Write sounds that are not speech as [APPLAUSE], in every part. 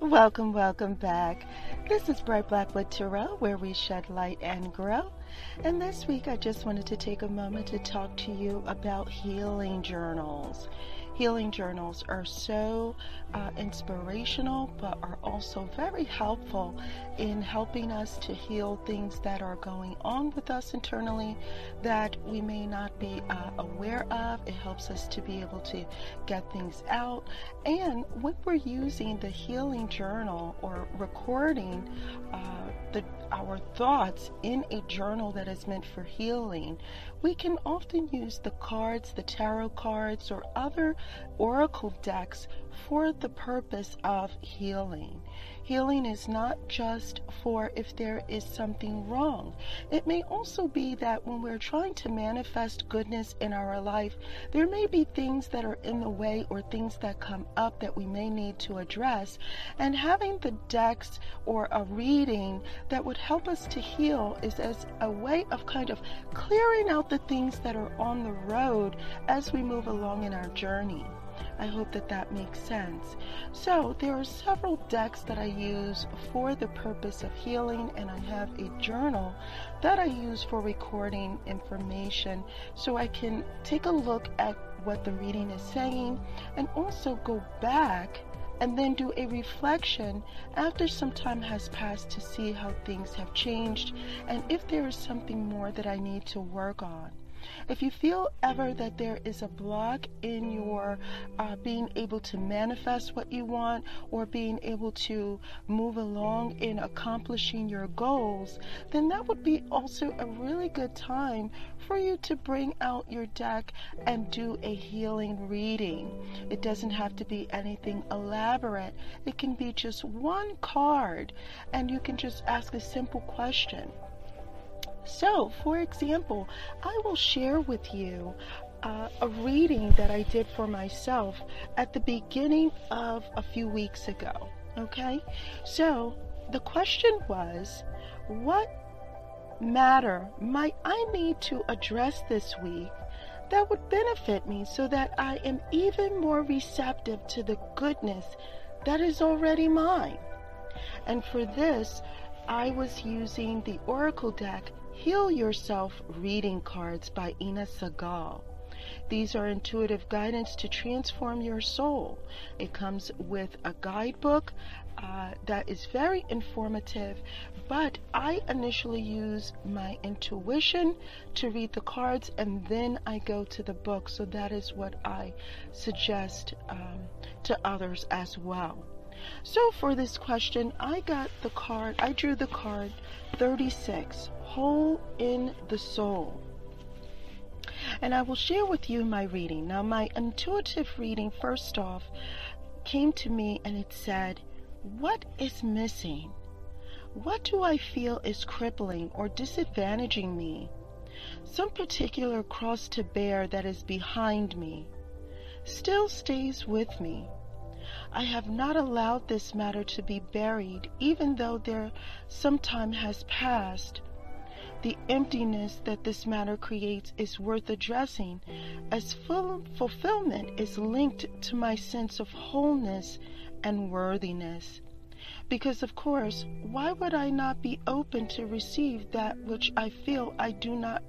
Welcome, welcome back. This is Bright Blackwood Tarot, where we shed light and grow. And this week, I just wanted to take a moment to talk to you about healing journals. Healing journals are so uh, inspirational, but are also very helpful in helping us to heal things that are going on with us internally that we may not be uh, aware of. It helps us to be able to get things out. And when we're using the healing journal or recording uh, the, our thoughts in a journal that is meant for healing, we can often use the cards, the tarot cards, or other oracle decks for the purpose of healing. Healing is not just for if there is something wrong. It may also be that when we're trying to manifest goodness in our life, there may be things that are in the way or things that come up that we may need to address. And having the decks or a reading that would help us to heal is as a way of kind of clearing out the things that are on the road as we move along in our journey. I hope that that makes sense. So, there are several decks that I use for the purpose of healing, and I have a journal that I use for recording information so I can take a look at what the reading is saying and also go back and then do a reflection after some time has passed to see how things have changed and if there is something more that I need to work on. If you feel ever that there is a block in your uh, being able to manifest what you want or being able to move along in accomplishing your goals, then that would be also a really good time for you to bring out your deck and do a healing reading. It doesn't have to be anything elaborate, it can be just one card, and you can just ask a simple question. So, for example, I will share with you uh, a reading that I did for myself at the beginning of a few weeks ago. Okay? So, the question was what matter might I need to address this week that would benefit me so that I am even more receptive to the goodness that is already mine? And for this, I was using the Oracle deck Heal Yourself reading cards by Inna Segal. These are intuitive guidance to transform your soul. It comes with a guidebook uh, that is very informative, but I initially use my intuition to read the cards and then I go to the book. So that is what I suggest um, to others as well. So for this question, I got the card, I drew the card 36, Hole in the Soul. And I will share with you my reading. Now, my intuitive reading, first off, came to me and it said, What is missing? What do I feel is crippling or disadvantaging me? Some particular cross to bear that is behind me still stays with me. I have not allowed this matter to be buried, even though there some time has passed. The emptiness that this matter creates is worth addressing, as full fulfillment is linked to my sense of wholeness and worthiness. Because, of course, why would I not be open to receive that which I feel I do not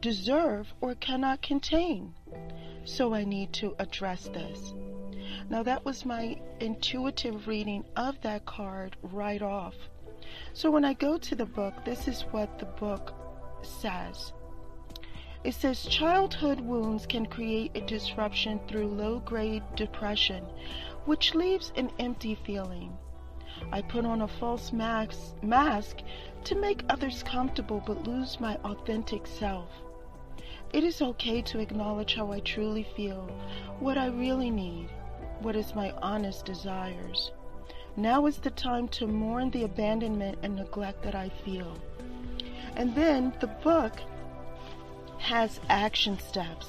deserve or cannot contain? So I need to address this. Now, that was my intuitive reading of that card right off. So, when I go to the book, this is what the book says. It says childhood wounds can create a disruption through low grade depression, which leaves an empty feeling. I put on a false mask, mask to make others comfortable but lose my authentic self. It is okay to acknowledge how I truly feel, what I really need, what is my honest desires. Now is the time to mourn the abandonment and neglect that I feel. And then the book has action steps.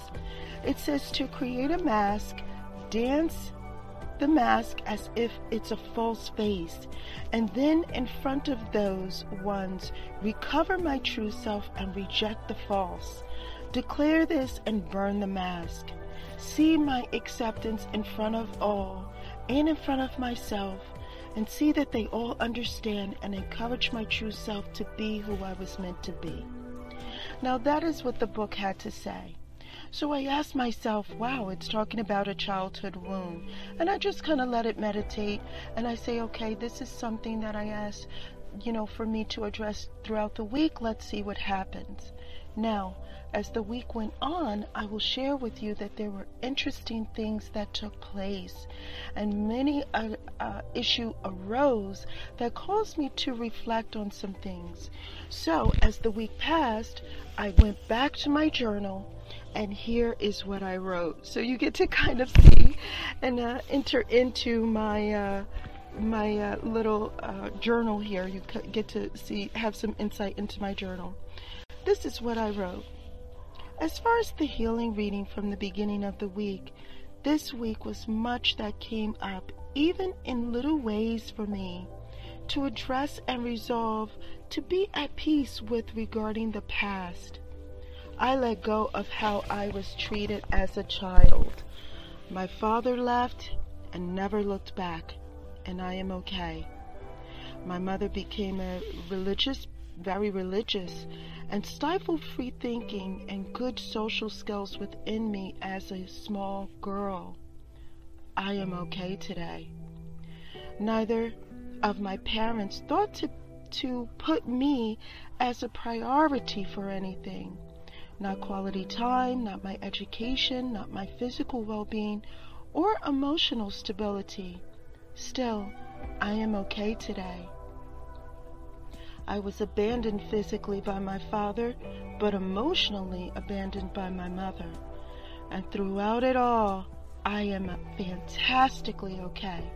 It says to create a mask, dance the mask as if it's a false face, and then in front of those ones, recover my true self and reject the false. Declare this and burn the mask. See my acceptance in front of all and in front of myself and see that they all understand and encourage my true self to be who I was meant to be. Now, that is what the book had to say. So I asked myself, wow, it's talking about a childhood wound. And I just kind of let it meditate and I say, okay, this is something that I asked, you know, for me to address throughout the week. Let's see what happens. Now, as the week went on, I will share with you that there were interesting things that took place, and many a, a issue arose that caused me to reflect on some things. So, as the week passed, I went back to my journal, and here is what I wrote. So you get to [LAUGHS] kind of see and uh, enter into my. Uh, my uh, little uh, journal here. You get to see, have some insight into my journal. This is what I wrote. As far as the healing reading from the beginning of the week, this week was much that came up, even in little ways for me, to address and resolve to be at peace with regarding the past. I let go of how I was treated as a child. My father left and never looked back, and I am okay. My mother became a religious very religious, and stifled free thinking and good social skills within me as a small girl. I am okay today. Neither of my parents thought to, to put me as a priority for anything. Not quality time, not my education, not my physical well being, or emotional stability. Still, I am okay today. I was abandoned physically by my father, but emotionally abandoned by my mother. And throughout it all, I am fantastically okay.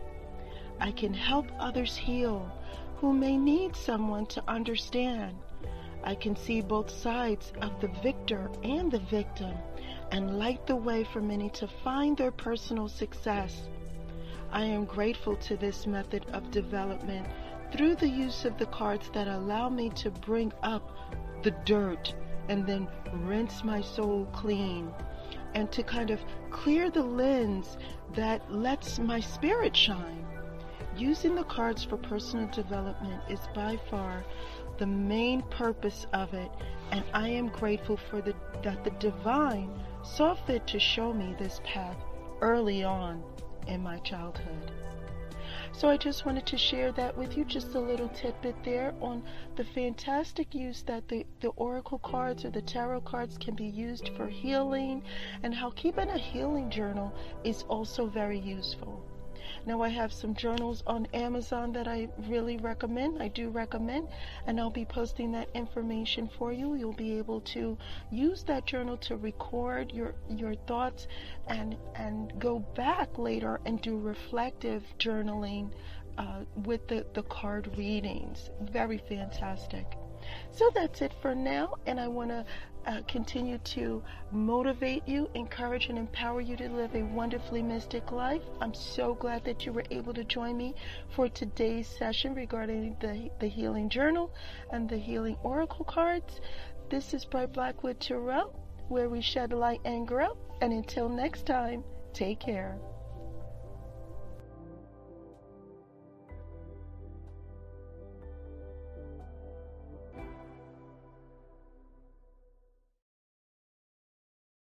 I can help others heal who may need someone to understand. I can see both sides of the victor and the victim and light the way for many to find their personal success. I am grateful to this method of development through the use of the cards that allow me to bring up the dirt and then rinse my soul clean and to kind of clear the lens that lets my spirit shine. Using the cards for personal development is by far the main purpose of it, and I am grateful for the that the divine saw fit to show me this path early on in my childhood. So I just wanted to share that with you, just a little tidbit there on the fantastic use that the, the oracle cards or the tarot cards can be used for healing and how keeping a healing journal is also very useful. Now, I have some journals on Amazon that I really recommend. I do recommend, and I'll be posting that information for you. You'll be able to use that journal to record your your thoughts and and go back later and do reflective journaling uh, with the, the card readings. Very fantastic. So that's it for now, and I want to uh, continue to motivate you, encourage, and empower you to live a wonderfully mystic life. I'm so glad that you were able to join me for today's session regarding the, the Healing Journal and the Healing Oracle cards. This is Bright Blackwood Tarot, where we shed light and grow. And until next time, take care.